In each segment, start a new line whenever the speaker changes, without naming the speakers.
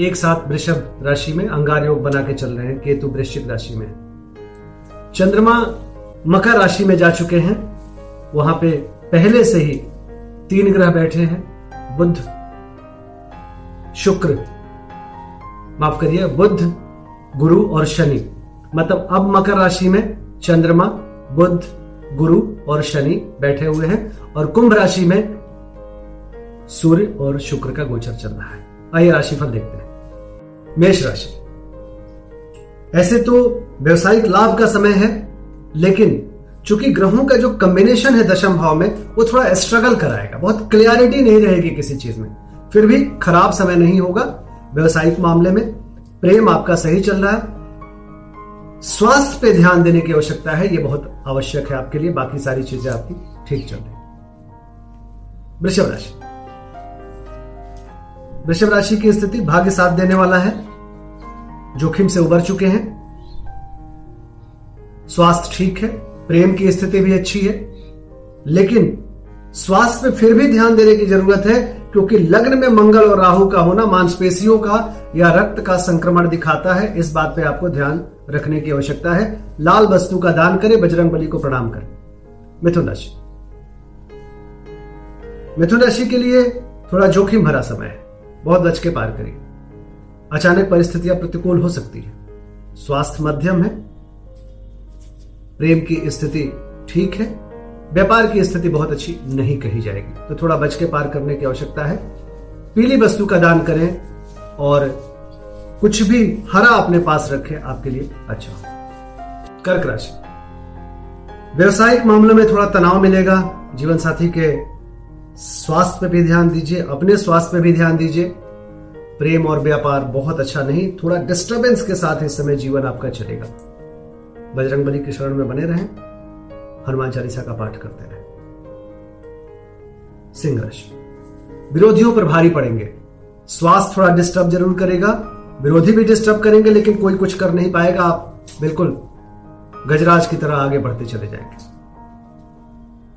एक साथ वृषभ राशि में अंगार योग बना के चल रहे हैं, केतु वृश्चिक राशि में। चंद्रमा मकर राशि में जा चुके हैं। वहाँ पे पहले से ही तीन ग्रह बैठे हैं। बुद्ध शुक्र, माफ़ करिए बुद्ध गुरु और शनि। मतलब अब मकर राशि में चंद्रमा बुद्ध गुरु और शनि बैठे हुए हैं और कुंभ राशि में सूर्य और शुक्र का गोचर चल रहा है। आइए राशिफल देखते हैं। मेष राशि। ऐसे तो व्यवसायिक लाभ का समय है, लेकिन चूँकि ग्रहों का जो कॉम्बिनेशन है दशम भाव में, वो थोड़ा स्ट्रगल कराएगा। बहुत क्लियरिटी नहीं रहेगी किसी चीज़ में। फिर भी खराब समय नहीं होगा व्यवसायिक मामले में। प्रेम आपका सही चल रहा है। स्वास्थ्य पे ध्यान देने की आवश्यकता है, ये बहुत आवश्यक है आपके लिए। बाकी सारी चीज़ें आपकी ठीक चल रही वृषभ राशि। वृषभ राशि की स्थिति भाग्य साथ देने वाला है। जोखिम से उबर चुके हैं। स्वास्थ्य ठीक है, प्रेम की स्थिति भी अच्छी है। लेकिन स्वास्थ्य पे फिर भी ध्यान देने की ज़रूरत है, क्योंकि लग्न में मंगल और राहु का होना मांसपेशियों का या रक्त का संक्रमण दिखाता है। इस बात पे आपको ध्यान रखने की आवश्यकता है। लाल वस्तु का दान करें, बजरंग बली को प्रणाम करें। मिथुन राशि। मिथुन राशि के लिए थोड़ा जोखिम भरा समय है। बहुत बच के पार करिए। अचानक परिस्थितियाँ प्रतिकूल हो सकती है। स्वास्थ्य मध्यम है। प्रेम की स्थिति ठीक है। व्यापार की स्थिति बहुत अच्छी नहीं कही जाएगी। तो थोड़ा बच के पार करने की आवश्यकता है। पीली वस्तु का दान करें और कुछ भी हरा अपने पास रखें, आपके लिए अच्छा। कर्क राशि। व्यवसायिक मामलों में थोड़ा तनाव मिलेगा। जीवन साथी के स्वास्थ्य पे भी ध्यान दीजिए, अपने स्वास्थ्य पे भी ध्यान दीजिए। प्रेम और व्यापार बहुत अच्छा नहीं, थोड़ा डिस्टरबेंस के साथ इस समय जीवन आपका चलेगा। बजरंग बली के शरण में बने रहें। हनुमान चालीसा का पाठ करते रहे। सिंह राशि विरोधियों पर भारी पड़ेंगे। स्वास्थ्य थोड़ा डिस्टर्ब ज़रूर करेगा। विरोधी भी डिस्टर्ब करेंगे, लेकिन कोई कुछ कर नहीं पाएगा। आप बिल्कुल गजराज की तरह आगे बढ़ते चले जाएँगे।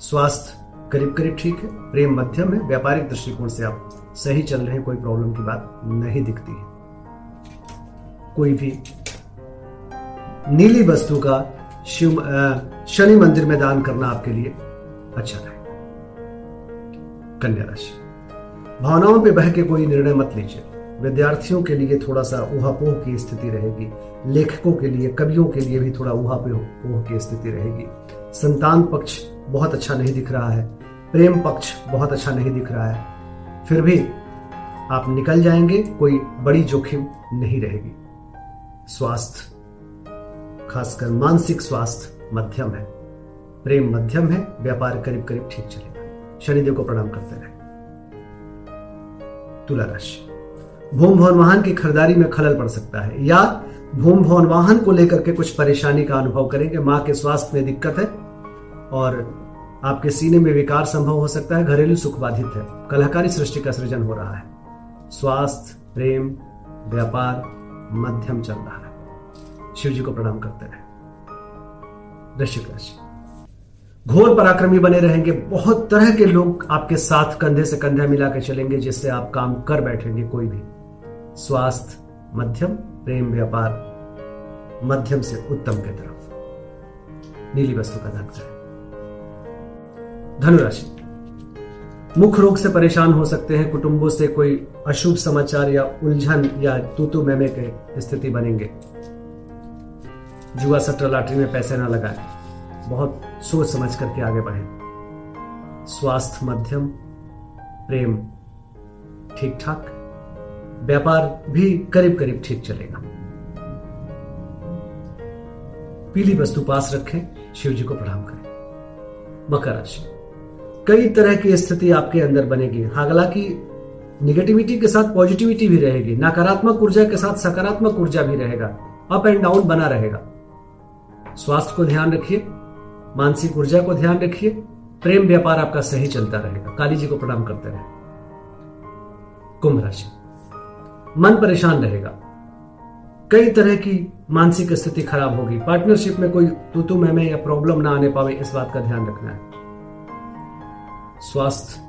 स्वास्थ्य करीब करीब ठीक है, प्रेम मध्यम है, व्यापारिक दृष्टिकोण से आप सही चल रहे हैं कोई प्रॉब्लम की बात नहीं दिखती। है कोई भी नीली वस्तु का शिव शनि मंदिर में दान करना आपके लिए अच्छा रहेगा कन्या राशि, भावनाओं पे बह के कोई निर्णय मत लीजिए। विद्यार्थियों के लिए थोड़ा सा ऊहापोह की स्थिति रहेगी। लेखकों के लिए, कवियों के लिए भी थोड़ा ऊहापोह की स्थिति रहेगी। संतान पक्ष बहुत अच्छा नहीं दिख रहा है। प्रेम पक्ष बहुत अच्छा नहीं दिख रहा है। फिर भी आप निकल जाएँगे, कोई बड़ी जोखिम नहीं रहेगी। स्वास्थ्य, खासकर मानसिक स्वास्थ्य मध्यम है। प्रेम मध्यम है, व्यापार करीब करीब ठीक चलेगा। शनिदेव को प्रणाम करते रहे। तुला राशि। भूम भवन वाहन की खरीदारी में खलल पड़ सकता है। या भूम भवन वाहन को लेकर के कुछ परेशानी का अनुभव करेंगे। माँ के स्वास्थ्य में दिक्कत है और आपके सीने में विकार संभव हो सकता है, घरेलू सुख बाधित है। कलाकारी सृष्टि का सृजन हो रहा है। स्वास्थ्य, प्रेम, व्यापार, मध्यम चल रहा है। शिव जी को प्रणाम करते रहे। वृश्चिक राशि। घोर पराक्रमी बने रहेंगे। बहुत तरह के लोग आपके साथ कंधे से कंधे मिला के चलेंगे, जिससे आप काम कर बैठेंगे, कोई भी। स्वास्थ्य, मध्यम, प्रेम, व्यापार, मध्यम से उत्तम की तरफ़। नीली वस्तु का दान धनुराशि। मुख्य रोग से परेशान हो सकते हैं, कुटुंबों से कोई अशुभ समाचार या उलझन या तूतु मेमे के स्थिति बनेंगे। जुआ सट्टा लॉटरी में पैसे ना लगाए। बहुत सोच समझ करके आगे बढ़े। स्वास्थ्य मध्यम, प्रेम ठीक ठाक व्यापार भी करीब करीब ठीक चलेगा। पीली वस्तु पास रखें, शिव जी को प्रणाम करें। मकर राशि। कई तरह की स्थिति आपके अंदर बनेगी। हालाँकि निगेटिविटी के साथ पॉजिटिविटी भी रहेगी, नकारात्मक ऊर्जा के साथ सकारात्मक ऊर्जा भी रहेगा अप एंड डाउन बना रहेगा। स्वास्थ्य को ध्यान रखिए, मानसिक ऊर्जा को ध्यान रखिए, प्रेम व्यापार आपका सही चलता रहेगा। काली जी को प्रणाम करते रहे। कुंभ राशि। मन परेशान रहेगा। कई तरह की मानसिक स्थिति खराब होगी। पार्टनरशिप में कोई तू तू मैं या प्रॉब्लम ना आने पावे, इस बात का ध्यान रखना है। स्वास्थ्य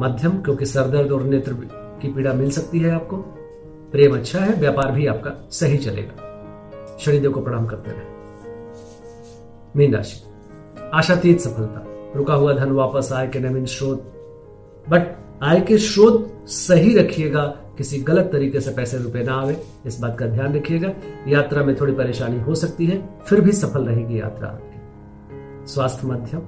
मध्यम, क्योंकि सरदर्द और नेत्र की पीड़ा मिल सकती है आपको। प्रेम अच्छा है, व्यापार भी आपका सही चलेगा। शनिदेव को प्रणाम करते रहे। मीन राशि। आशातीत सफलता। रुका हुआ धन वापस, आय के नवीन स्रोत। बट आय के स्रोत सही रखिएगा, किसी गलत तरीके से पैसे रुपए ना आवे। इस बात का ध्यान रखिएगा। यात्रा में थोड़ी परेशानी हो सकती है, फिर भी सफल रहेगी यात्रा आपकी। स्वास्थ्य मध्यम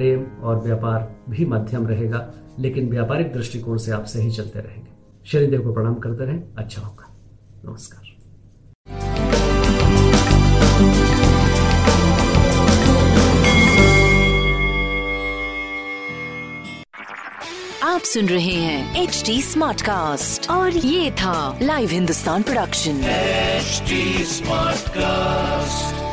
प्रेम और व्यापार भी मध्यम रहेगा लेकिन व्यापारिक दृष्टिकोण से आप सही चलते रहेंगे। शनिदेव को प्रणाम करते रहें। अच्छा होगा। नमस्कार।
आप सुन रहे हैं एच डी स्मार्ट कास्ट और ये था live Hindustan production
smart Smartcast.